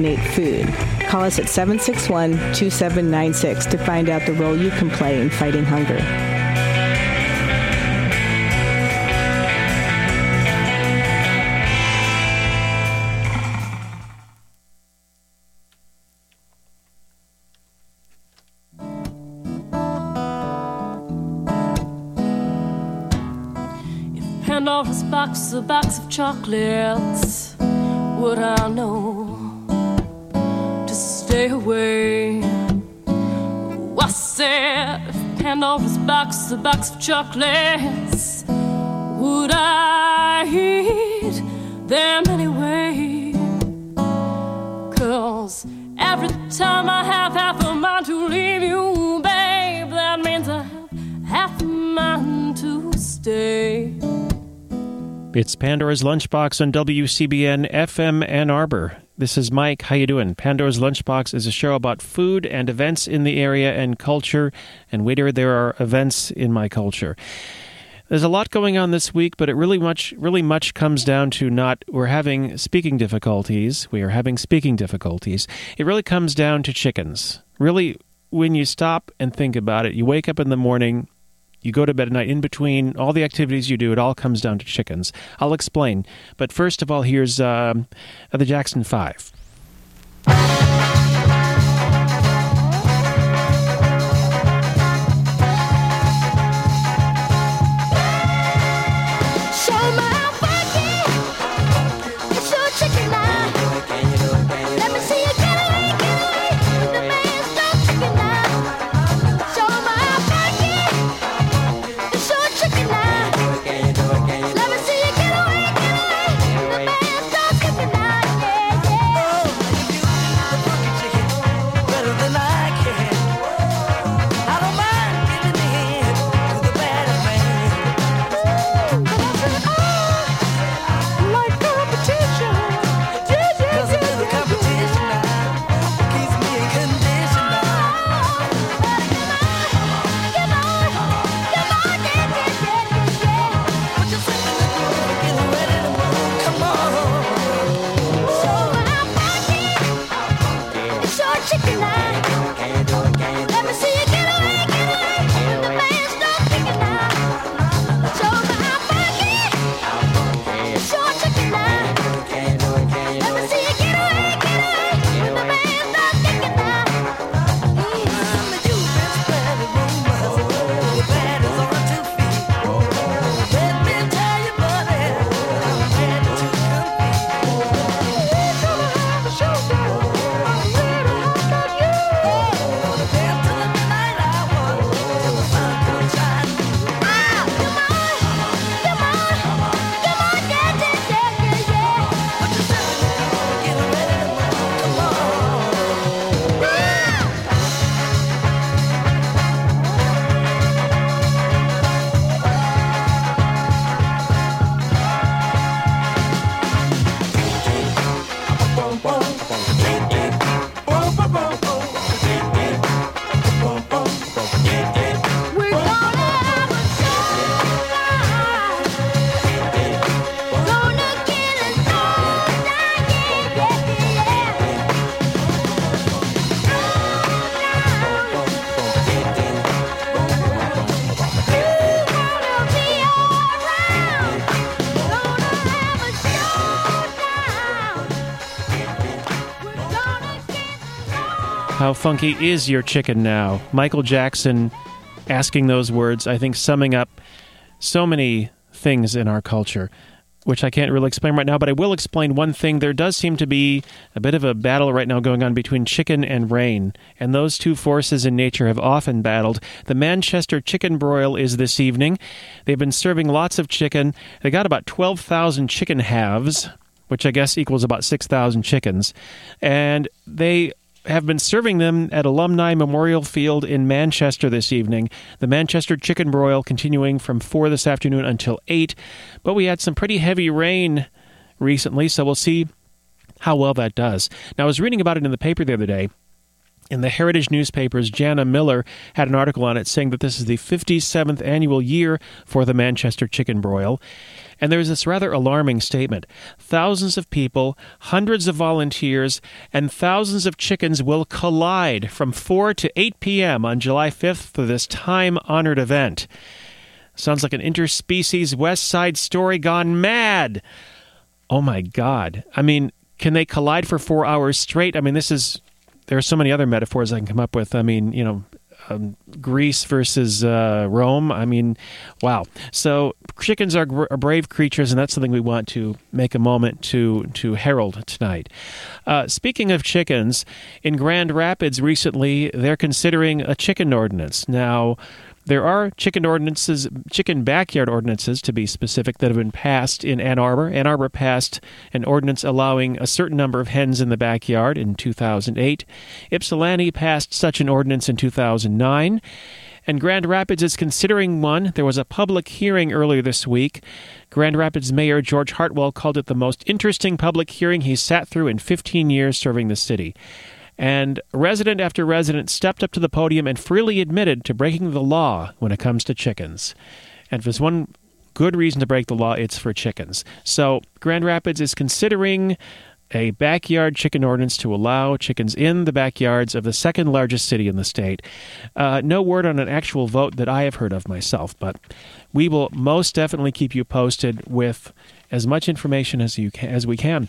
food. Call us at 761 2796 to find out the role you can play in fighting hunger. If Pandora's box, a box of chocolates, would I know stay away? I said, if Pandora's box, a box of chocolates, would I eat them anyway? Cause every time I have half a mind to leave you, babe, that means I have half a mind to stay. It's Pandora's Lunchbox on WCBN FM Ann Arbor. This is Mike. How you doing? Pandora's Lunchbox is a show about food and events in the area and culture. And waiter, there are events in my culture. There's a lot going on this week, but it really much really much comes down to not we're having speaking difficulties. We are having speaking difficulties. It really comes down to chickens. Really when you stop and think about it, you wake up in the morning, you go to bed at night, in between all the activities you do, it all comes down to chickens. I'll explain. But first of all, here's uh, the Jackson Five. How funky is your chicken now? Michael Jackson asking those words, I think summing up so many things in our culture, which I can't really explain right now, but I will explain one thing. There does seem to be a bit of a battle right now going on between chicken and rain, and those two forces in nature have often battled. The Manchester Chicken Broil is this evening. They've been serving lots of chicken. They got about 12,000 chicken halves, which I guess equals about 6,000 chickens, and they have been serving them at Alumni Memorial Field in Manchester this evening. The Manchester Chicken Broil continuing from 4 this afternoon until 8. But we had some pretty heavy rain recently, so we'll see how well that does. Now, I was reading about it in the paper the other day. In the Heritage newspapers, Jana Miller had an article on it saying that this is the 57th annual year for the Manchester chicken broil. And there's this rather alarming statement. Thousands of people, hundreds of volunteers, and thousands of chickens will collide from 4 to 8 p.m. on July 5th for this time honored event. Sounds like an interspecies West Side story gone mad. Oh my God. I mean, can they collide for four hours straight? I mean, this is there are so many other metaphors I can come up with. I mean, you know, um, Greece versus uh, Rome. I mean, wow. So chickens are, gr- are brave creatures, and that's something we want to make a moment to to herald tonight. Uh, speaking of chickens, in Grand Rapids recently, they're considering a chicken ordinance now. There are chicken ordinances, chicken backyard ordinances to be specific, that have been passed in Ann Arbor. Ann Arbor passed an ordinance allowing a certain number of hens in the backyard in 2008. Ypsilanti passed such an ordinance in 2009. And Grand Rapids is considering one. There was a public hearing earlier this week. Grand Rapids Mayor George Heartwell called it the most interesting public hearing he sat through in 15 years serving the city. And resident after resident stepped up to the podium and freely admitted to breaking the law when it comes to chickens. And if there's one good reason to break the law, it's for chickens. So Grand Rapids is considering a backyard chicken ordinance to allow chickens in the backyards of the second largest city in the state. Uh, no word on an actual vote that I have heard of myself, but we will most definitely keep you posted with as much information as you can, as we can.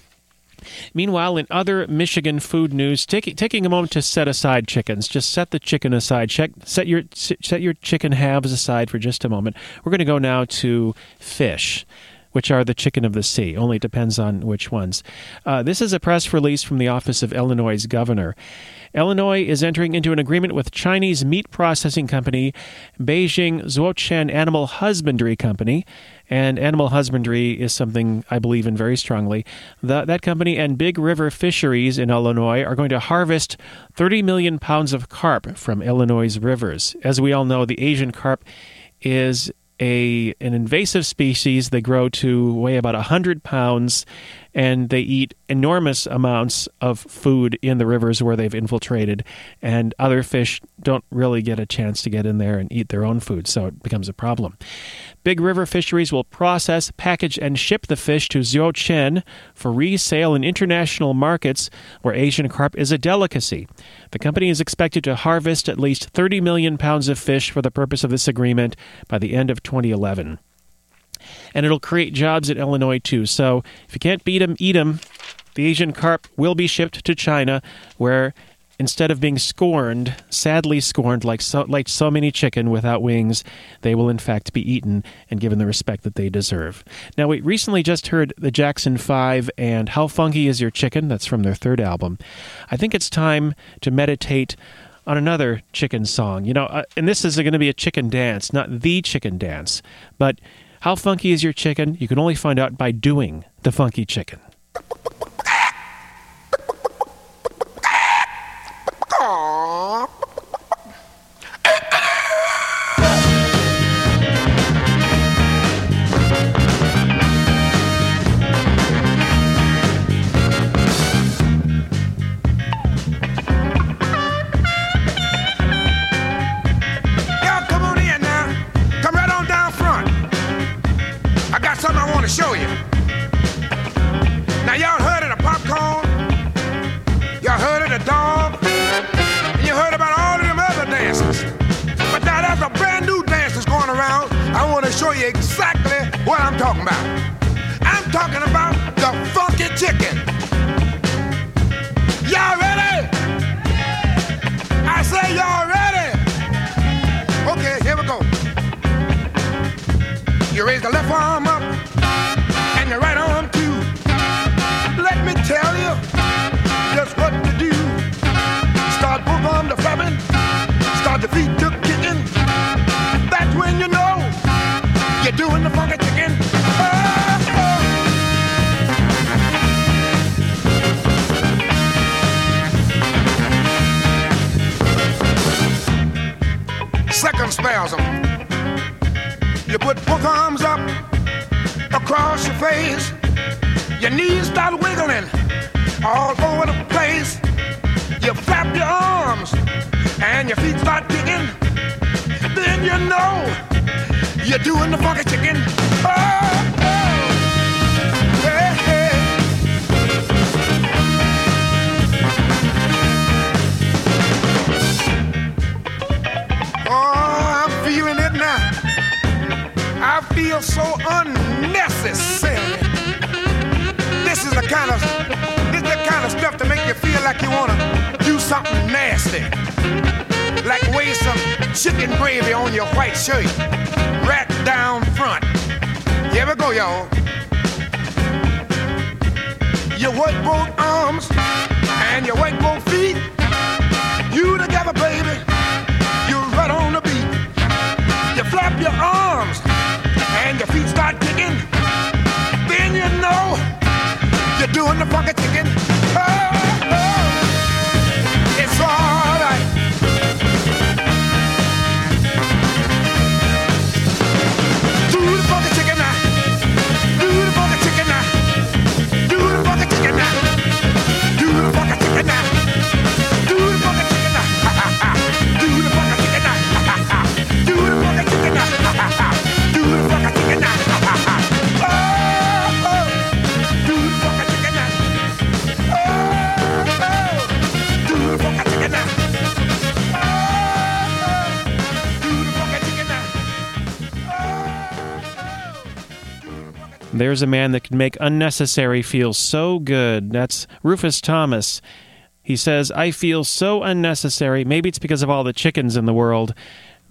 Meanwhile, in other Michigan food news, take, taking a moment to set aside chickens, just set the chicken aside. Check, set your set your chicken halves aside for just a moment. We're going to go now to fish which are the chicken of the sea. Only depends on which ones. Uh, this is a press release from the office of Illinois' governor. Illinois is entering into an agreement with Chinese meat processing company Beijing Zhuochen Animal Husbandry Company. And animal husbandry is something I believe in very strongly. The, that company and Big River Fisheries in Illinois are going to harvest 30 million pounds of carp from Illinois' rivers. As we all know, the Asian carp is a an invasive species. They grow to weigh about 100 pounds and they eat enormous amounts of food in the rivers where they've infiltrated and other fish don't really get a chance to get in there and eat their own food, so it becomes a problem. Big River Fisheries will process, package, and ship the fish to Zhuochen for resale in international markets where Asian carp is a delicacy. The company is expected to harvest at least 30 million pounds of fish for the purpose of this agreement by the end of 2011. And it'll create jobs in Illinois too. So if you can't beat them, eat them. The Asian carp will be shipped to China, where instead of being scorned, sadly scorned like so, like so many chicken without wings, they will in fact be eaten and given the respect that they deserve. Now, we recently just heard the Jackson 5 and How Funky Is Your Chicken? That's from their third album. I think it's time to meditate on another chicken song. You know, uh, and this is going to be a chicken dance, not the chicken dance, but how funky is your chicken? You can only find out by doing the funky chicken. Raise the left arm up and your right arm too. Let me tell you just what to do. Start both arms to flapping, start the feet to kicking. That's when you know you're doing the funky chicken. Second spasm both arms up across your face. Your knees start wiggling all over the place. You flap your arms and your feet start kicking. Then you know you're doing the funky chicken. Oh, oh. Feel so unnecessary. This is the kind of this is the kind of stuff to make you feel like you wanna do something nasty. Like waste some chicken gravy on your white shirt. Right down front. Here we go, y'all. You work both arms and you work both feet. You together, baby. Funky chicken. There's a man that can make unnecessary feel so good. That's Rufus Thomas. He says, I feel so unnecessary. Maybe it's because of all the chickens in the world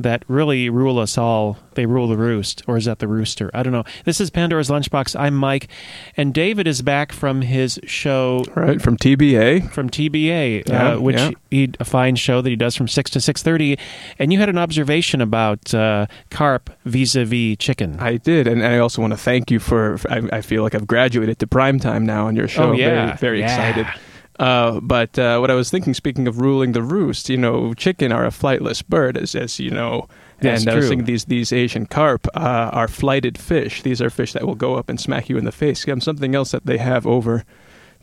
that really rule us all. They rule the roost. Or is that the rooster? I don't know. This is Pandora's Lunchbox. I'm Mike. And David is back from his show Right from TBA. from TBA, Yeah, uh, which yeah. he a fine show that he does from six to six thirty. And you had an observation about uh, carp vis-a-vis chicken. I did, and I also want to thank you for. I, I feel like I've graduated to prime time now on your show. Oh, yeah. very, very Yeah. excited. Uh, but uh, what I was thinking, speaking of ruling the roost, you know, chicken are a flightless bird, as as you know. That's and I was true. thinking these these Asian carp uh, are flighted fish. These are fish that will go up and smack you in the face. Something else that they have over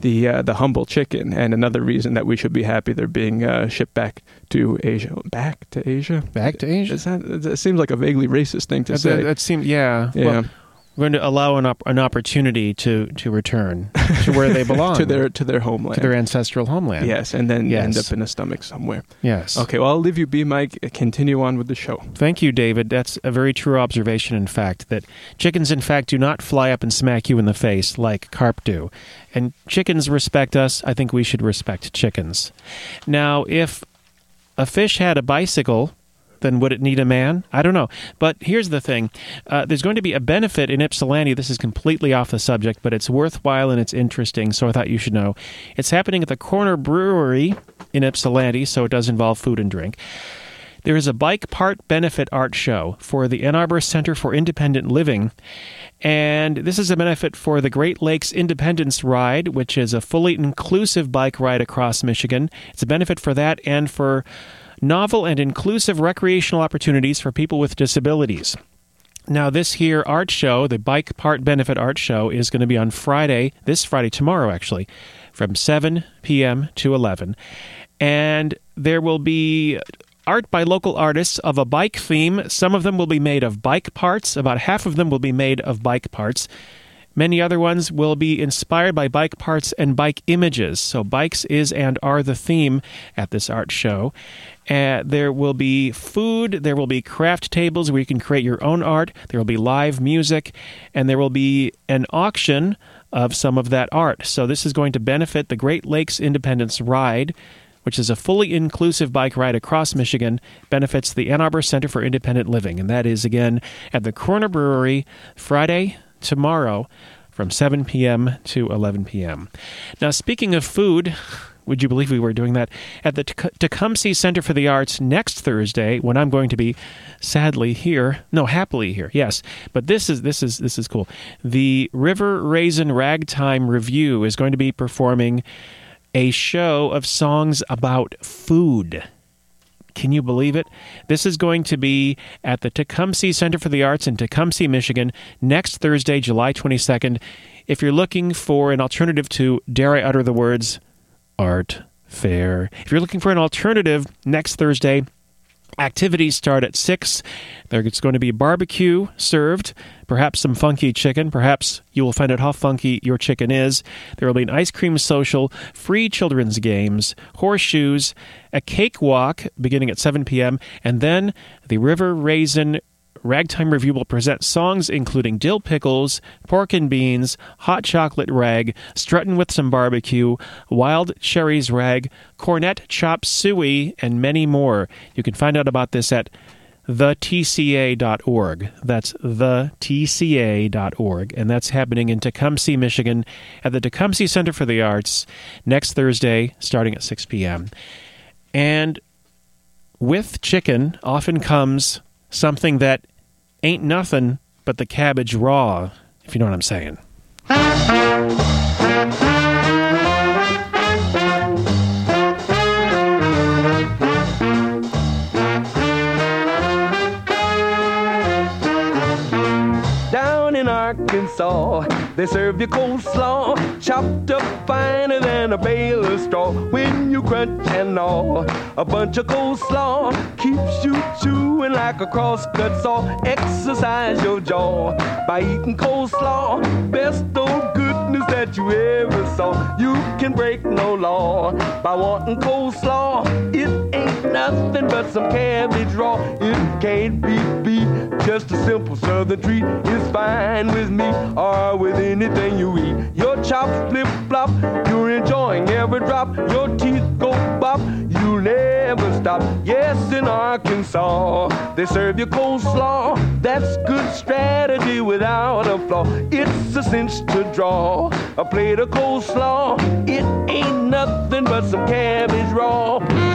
the uh, the humble chicken, and another reason that we should be happy they're being uh, shipped back to Asia. Back to Asia. Back to Asia? Is that, it seems like a vaguely racist thing to That, say. that, that seemed, yeah. Yeah. Well, we're going to allow an, op- an opportunity to, to return to where they belong, to their to their homeland. to their ancestral homeland. yes, and then Yes. end up in a stomach somewhere. Yes. Okay, well I'll leave you be, Mike. Continue on with the show. Thank you, David. That's a very true observation, in fact, that chickens, in fact, do not fly up and smack you in the face like carp do. And chickens respect us. I think we should respect chickens. Now, if a fish had a bicycle, then would it need a man? I don't know. But here's the thing uh, there's going to be a benefit in Ypsilanti. This is completely off the subject, but it's worthwhile and it's interesting, so I thought you should know. It's happening at the Corner Brewery in Ypsilanti, so it does involve food and drink. There is a bike part benefit art show for the Ann Arbor Center for Independent Living. And this is a benefit for the Great Lakes Independence Ride, which is a fully inclusive bike ride across Michigan. It's a benefit for that and for novel and inclusive recreational opportunities for people with disabilities. Now, this here art show, the Bike Part Benefit Art Show, is going to be on Friday, this Friday, tomorrow actually, from 7 p.m. to 11. And there will be art by local artists of a bike theme. Some of them will be made of bike parts, about half of them will be made of bike parts. Many other ones will be inspired by bike parts and bike images. So, bikes is and are the theme at this art show. Uh, there will be food, there will be craft tables where you can create your own art, there will be live music, and there will be an auction of some of that art. So, this is going to benefit the Great Lakes Independence Ride which is a fully inclusive bike ride across Michigan, benefits the Ann Arbor Center for Independent Living. And that is, again, at the Corner Brewery, Friday, tomorrow, from 7 p.m. to 11 p.m. Now, speaking of food, would you believe we were doing that at the Tecumseh Center for the Arts next Thursday when I'm going to be sadly here no happily here yes but this is this is this is cool the River Raisin Ragtime Revue is going to be performing a show of songs about food. Can you believe it? This is going to be at the Tecumseh Center for the Arts in Tecumseh, Michigan, next Thursday, July 22nd. If you're looking for an alternative to, dare I utter the words, art fair, if you're looking for an alternative next Thursday, Activities start at 6. There's going to be barbecue served, perhaps some funky chicken. Perhaps you will find out how funky your chicken is. There will be an ice cream social, free children's games, horseshoes, a cakewalk beginning at 7 p.m., and then the River Raisin Ragtime Revue will present songs including Dill Pickles, Pork and Beans, Hot Chocolate Rag, Struttin' with Some Barbecue, Wild Cherries Rag, Cornet Chop Suey, and many more. You can find out about this at thetca.org. That's thetca.org. And that's happening in Tecumseh, Michigan at the Tecumseh Center for the Arts next Thursday starting at 6 p.m. And with chicken often comes something that ain't nothing but the cabbage raw, if you know what I'm saying. Down in Arkansas, they serve you coleslaw, chopped up finer than a bale of straw. When you crunch and gnaw, a bunch of coleslaw keeps you chewing like a crosscut saw. Exercise your jaw by eating coleslaw, best old goodness that you ever saw. You can break no law by wanting coleslaw. It ain't nothing but some cabbage raw. It can't be beat. Just a simple southern treat is fine with me or with anything you eat. Your chops flip flop, you're enjoying every drop. Your teeth go bop, you'll never stop. Yes, in Arkansas, they serve you coleslaw. That's good strategy without a flaw. It's a cinch to draw a plate of coleslaw. It ain't nothing but some cabbage raw.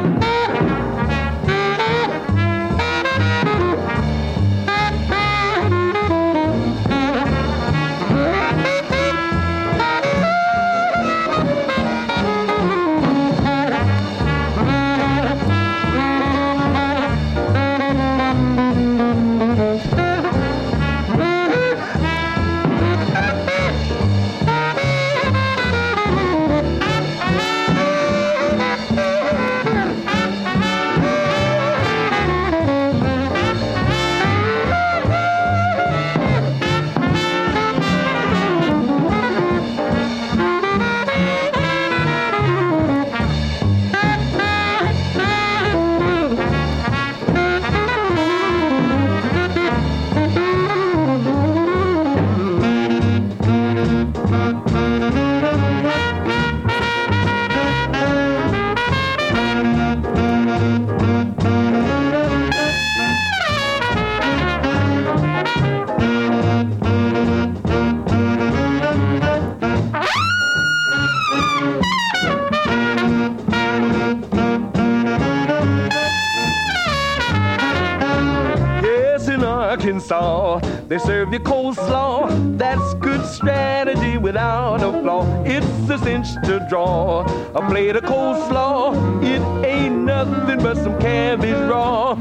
Arkansas, they serve you coleslaw. That's good strategy without a flaw. It's a cinch to draw a plate of coleslaw. It ain't nothing but some cabbage raw.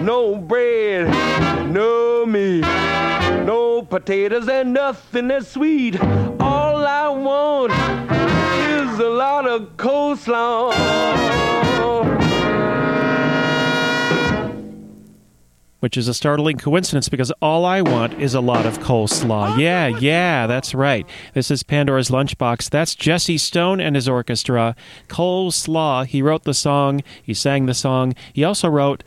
No bread, no meat, no potatoes, and nothing that's sweet. All I want is a lot of coleslaw. Which is a startling coincidence because all I want is a lot of coleslaw. Yeah, yeah, that's right. This is Pandora's Lunchbox. That's Jesse Stone and his orchestra. Coleslaw. He wrote the song, he sang the song. He also wrote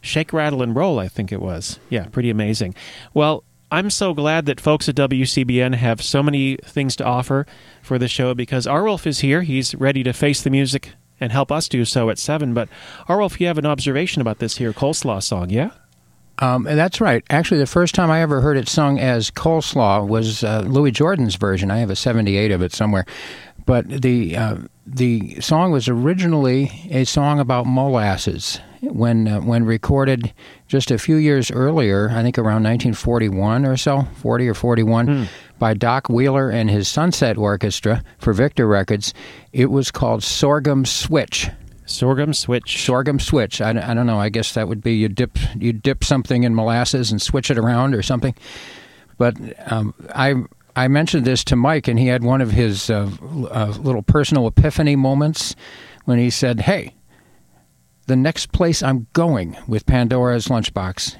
Shake, Rattle, and Roll, I think it was. Yeah, pretty amazing. Well, I'm so glad that folks at WCBN have so many things to offer for the show because Arwulf is here. He's ready to face the music and help us do so at 7. But Arwulf, you have an observation about this here coleslaw song, yeah? Um, and that's right. Actually, the first time I ever heard it sung as coleslaw was uh, Louis Jordan's version. I have a '78 of it somewhere, but the uh, the song was originally a song about molasses. When uh, when recorded just a few years earlier, I think around 1941 or so, 40 or 41, by Doc Wheeler and his Sunset Orchestra for Victor Records, it was called Sorghum Switch. Sorghum Switch. sorghum switch. I, I don't know. I guess that would be you dip you dip something in molasses and switch it around or something. But um, I I mentioned this to Mike, and he had one of his uh, uh, little personal epiphany moments when he said, "Hey, the next place I'm going with Pandora's Lunchbox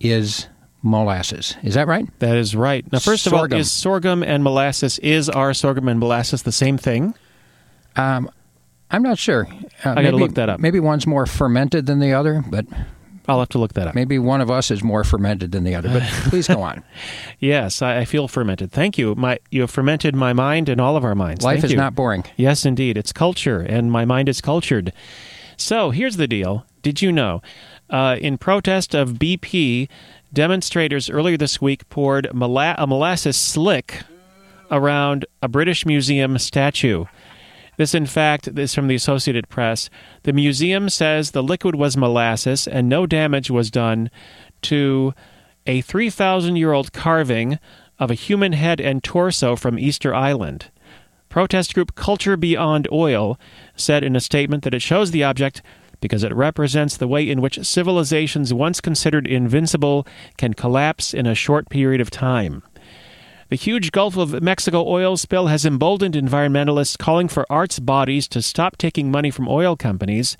is molasses. Is that right? That is right. Now, first of all, is sorghum and molasses is our sorghum and molasses the same thing? Um, I'm not sure. Uh, I gotta maybe- look that up. Maybe one's more fermented than the other, but I'll have to look that up. maybe one of us is more fermented than the other. But please go on. Yes, I, I feel fermented. Thank you. My you have fermented my mind and all of our minds. Life Thank is you. not boring. Yes, indeed. It's culture, and my mind is cultured. So here's the deal. Did you know? Uh, in protest of BP, demonstrators earlier this week poured mola- a molasses slick around a British Museum statue. This, in fact, is from the Associated Press. The museum says the liquid was molasses and no damage was done to a 3,000 year old carving of a human head and torso from Easter Island. Protest group Culture Beyond Oil said in a statement that it shows the object because it represents the way in which civilizations once considered invincible can collapse in a short period of time. The huge Gulf of Mexico oil spill has emboldened environmentalists calling for arts bodies to stop taking money from oil companies.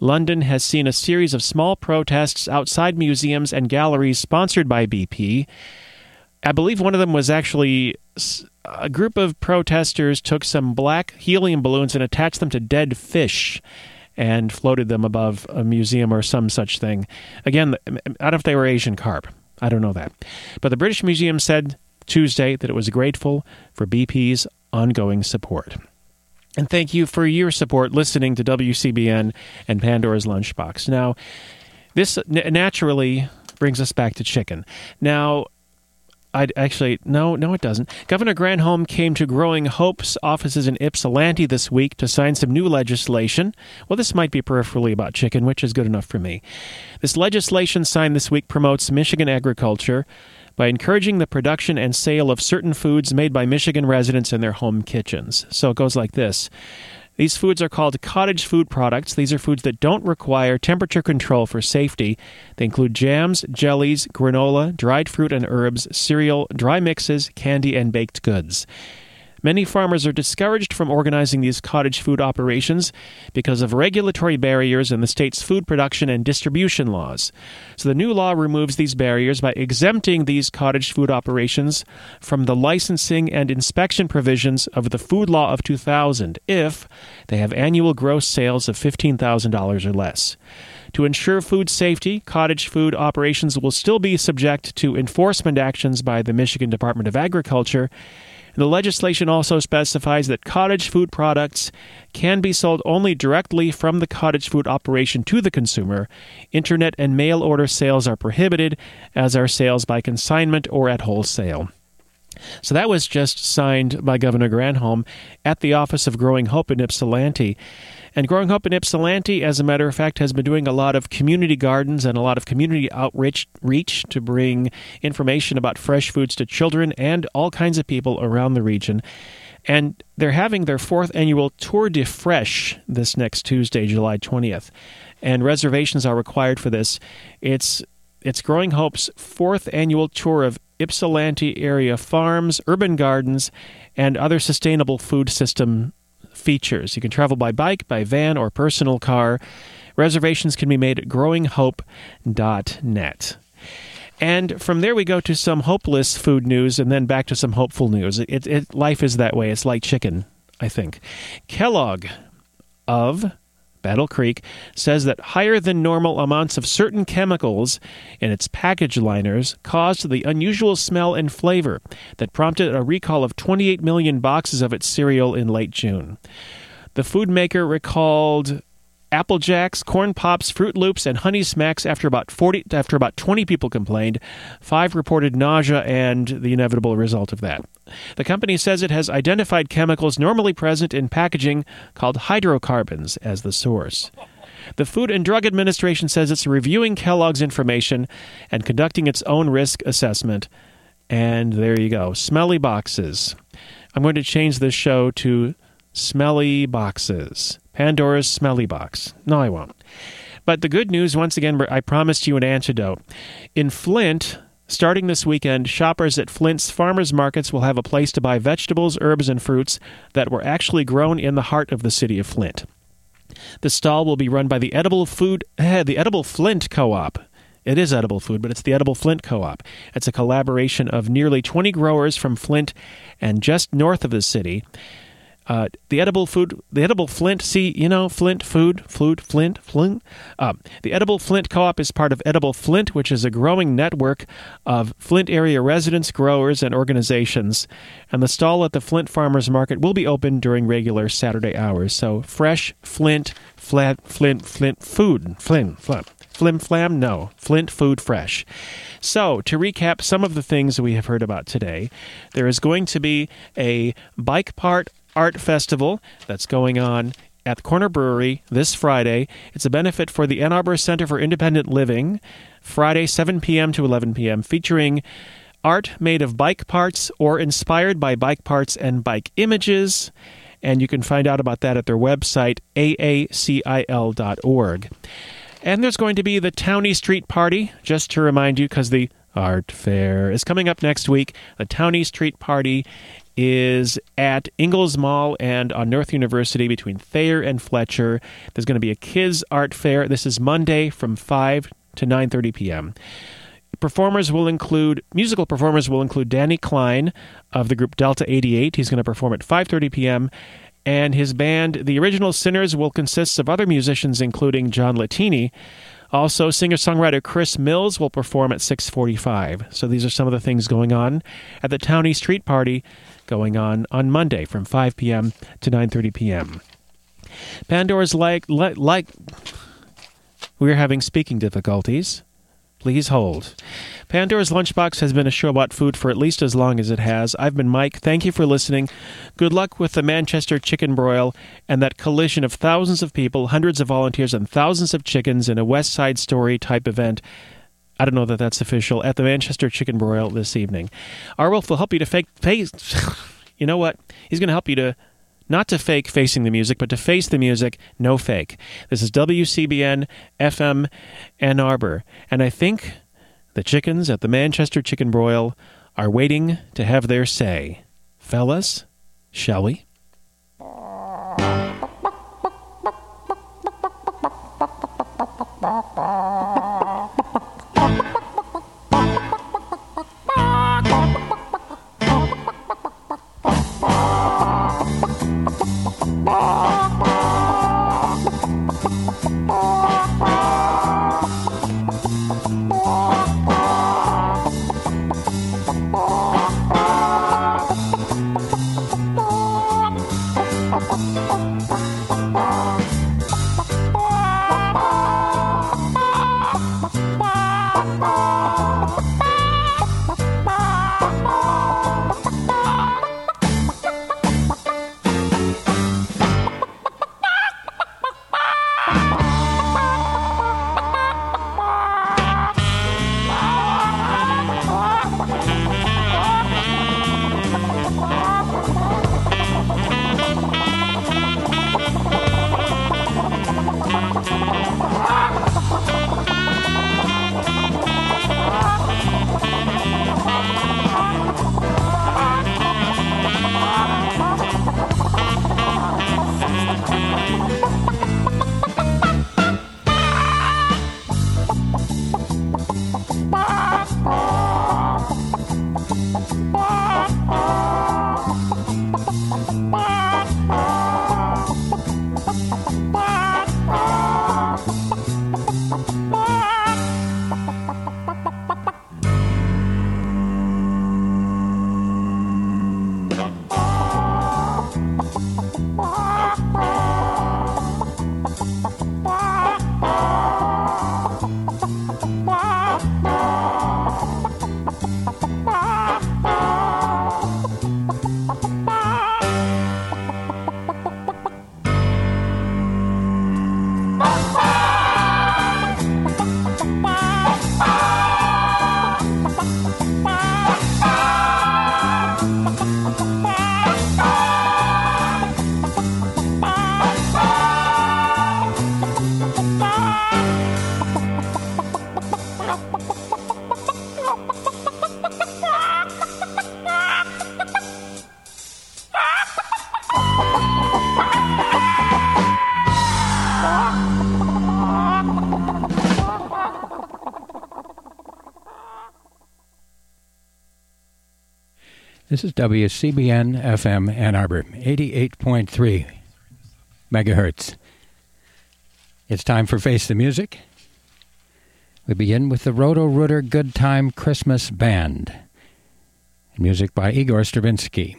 London has seen a series of small protests outside museums and galleries sponsored by BP. I believe one of them was actually a group of protesters took some black helium balloons and attached them to dead fish and floated them above a museum or some such thing. Again, I don't know if they were Asian carp. I don't know that. But the British Museum said Tuesday that it was grateful for BP's ongoing support. And thank you for your support listening to WCBN and Pandora's Lunchbox. Now, this n- naturally brings us back to chicken. Now, I'd actually no, no, it doesn't. Governor Granholm came to Growing Hope's offices in Ypsilanti this week to sign some new legislation. Well, this might be peripherally about chicken, which is good enough for me. This legislation signed this week promotes Michigan agriculture by encouraging the production and sale of certain foods made by Michigan residents in their home kitchens. So it goes like this. These foods are called cottage food products. These are foods that don't require temperature control for safety. They include jams, jellies, granola, dried fruit and herbs, cereal, dry mixes, candy, and baked goods. Many farmers are discouraged from organizing these cottage food operations because of regulatory barriers in the state's food production and distribution laws. So the new law removes these barriers by exempting these cottage food operations from the licensing and inspection provisions of the Food Law of 2000 if they have annual gross sales of $15,000 or less. To ensure food safety, cottage food operations will still be subject to enforcement actions by the Michigan Department of Agriculture. The legislation also specifies that cottage food products can be sold only directly from the cottage food operation to the consumer. Internet and mail order sales are prohibited, as are sales by consignment or at wholesale. So that was just signed by Governor Granholm at the office of Growing Hope in Ypsilanti. And Growing Hope in Ypsilanti, as a matter of fact, has been doing a lot of community gardens and a lot of community outreach reach to bring information about fresh foods to children and all kinds of people around the region. And they're having their fourth annual Tour de Fresh this next Tuesday, July 20th. And reservations are required for this. It's it's Growing Hope's fourth annual tour of Ypsilanti area farms, urban gardens, and other sustainable food system features. You can travel by bike, by van, or personal car. Reservations can be made at growinghope.net. And from there, we go to some hopeless food news and then back to some hopeful news. It, it, life is that way. It's like chicken, I think. Kellogg of Battle Creek says that higher than normal amounts of certain chemicals in its package liners caused the unusual smell and flavor that prompted a recall of 28 million boxes of its cereal in late June. The food maker recalled Apple Jacks, Corn Pops, Froot Loops, and Honey Smacks after about 40 after about 20 people complained. 5 reported nausea and the inevitable result of that. The company says it has identified chemicals normally present in packaging called hydrocarbons as the source. The Food and Drug Administration says it's reviewing Kellogg's information and conducting its own risk assessment. And there you go. Smelly boxes. I'm going to change this show to Smelly Boxes. Pandora's Smelly Box. No, I won't. But the good news, once again, I promised you an antidote. In Flint, starting this weekend, shoppers at Flint's farmers markets will have a place to buy vegetables, herbs, and fruits that were actually grown in the heart of the city of Flint. The stall will be run by the Edible Food, eh, the Edible Flint Co-op. It is edible food, but it's the Edible Flint Co-op. It's a collaboration of nearly 20 growers from Flint and just north of the city. Uh, the edible food, the edible Flint. See, you know, Flint food, food, Flint, Flint. Um, the edible Flint Co-op is part of Edible Flint, which is a growing network of Flint area residents, growers, and organizations. And the stall at the Flint Farmers Market will be open during regular Saturday hours. So fresh Flint, flat, Flint, Flint food, Flint, Flint. Flim flam? No. Flint Food Fresh. So, to recap some of the things we have heard about today, there is going to be a bike part art festival that's going on at the Corner Brewery this Friday. It's a benefit for the Ann Arbor Center for Independent Living, Friday, 7 p.m. to 11 p.m., featuring art made of bike parts or inspired by bike parts and bike images. And you can find out about that at their website, aacil.org. And there's going to be the Townie Street Party, just to remind you, because the art fair is coming up next week. The Townie Street Party is at Ingalls Mall and on North University between Thayer and Fletcher. There's going to be a kids art fair. This is Monday from 5 to 9:30 p.m. Performers will include musical performers will include Danny Klein of the group Delta 88. He's going to perform at 5:30 p.m. and his band The Original Sinners will consist of other musicians including John Latini. Also, singer-songwriter Chris Mills will perform at 6:45. So these are some of the things going on at the Townie Street Party going on on Monday from 5 p.m. to 9:30 p.m. Pandora's like like, like we're having speaking difficulties. Please hold. Pandora's Lunchbox has been a show about food for at least as long as it has. I've been Mike. Thank you for listening. Good luck with the Manchester chicken broil and that collision of thousands of people, hundreds of volunteers, and thousands of chickens in a West Side Story type event. I don't know that that's official, at the Manchester Chicken Broil this evening. Arwulf will help you to fake face. You know what? He's going to help you to not to fake facing the music, but to face the music, no fake. This is WCBN FM Ann Arbor. And I think the chickens at the Manchester Chicken Broil are waiting to have their say. Fellas, shall we? This is WCBN FM Ann Arbor, 88.3 megahertz. It's time for Face the Music. We begin with the Roto Rooter Good Time Christmas Band. Music by Igor Stravinsky.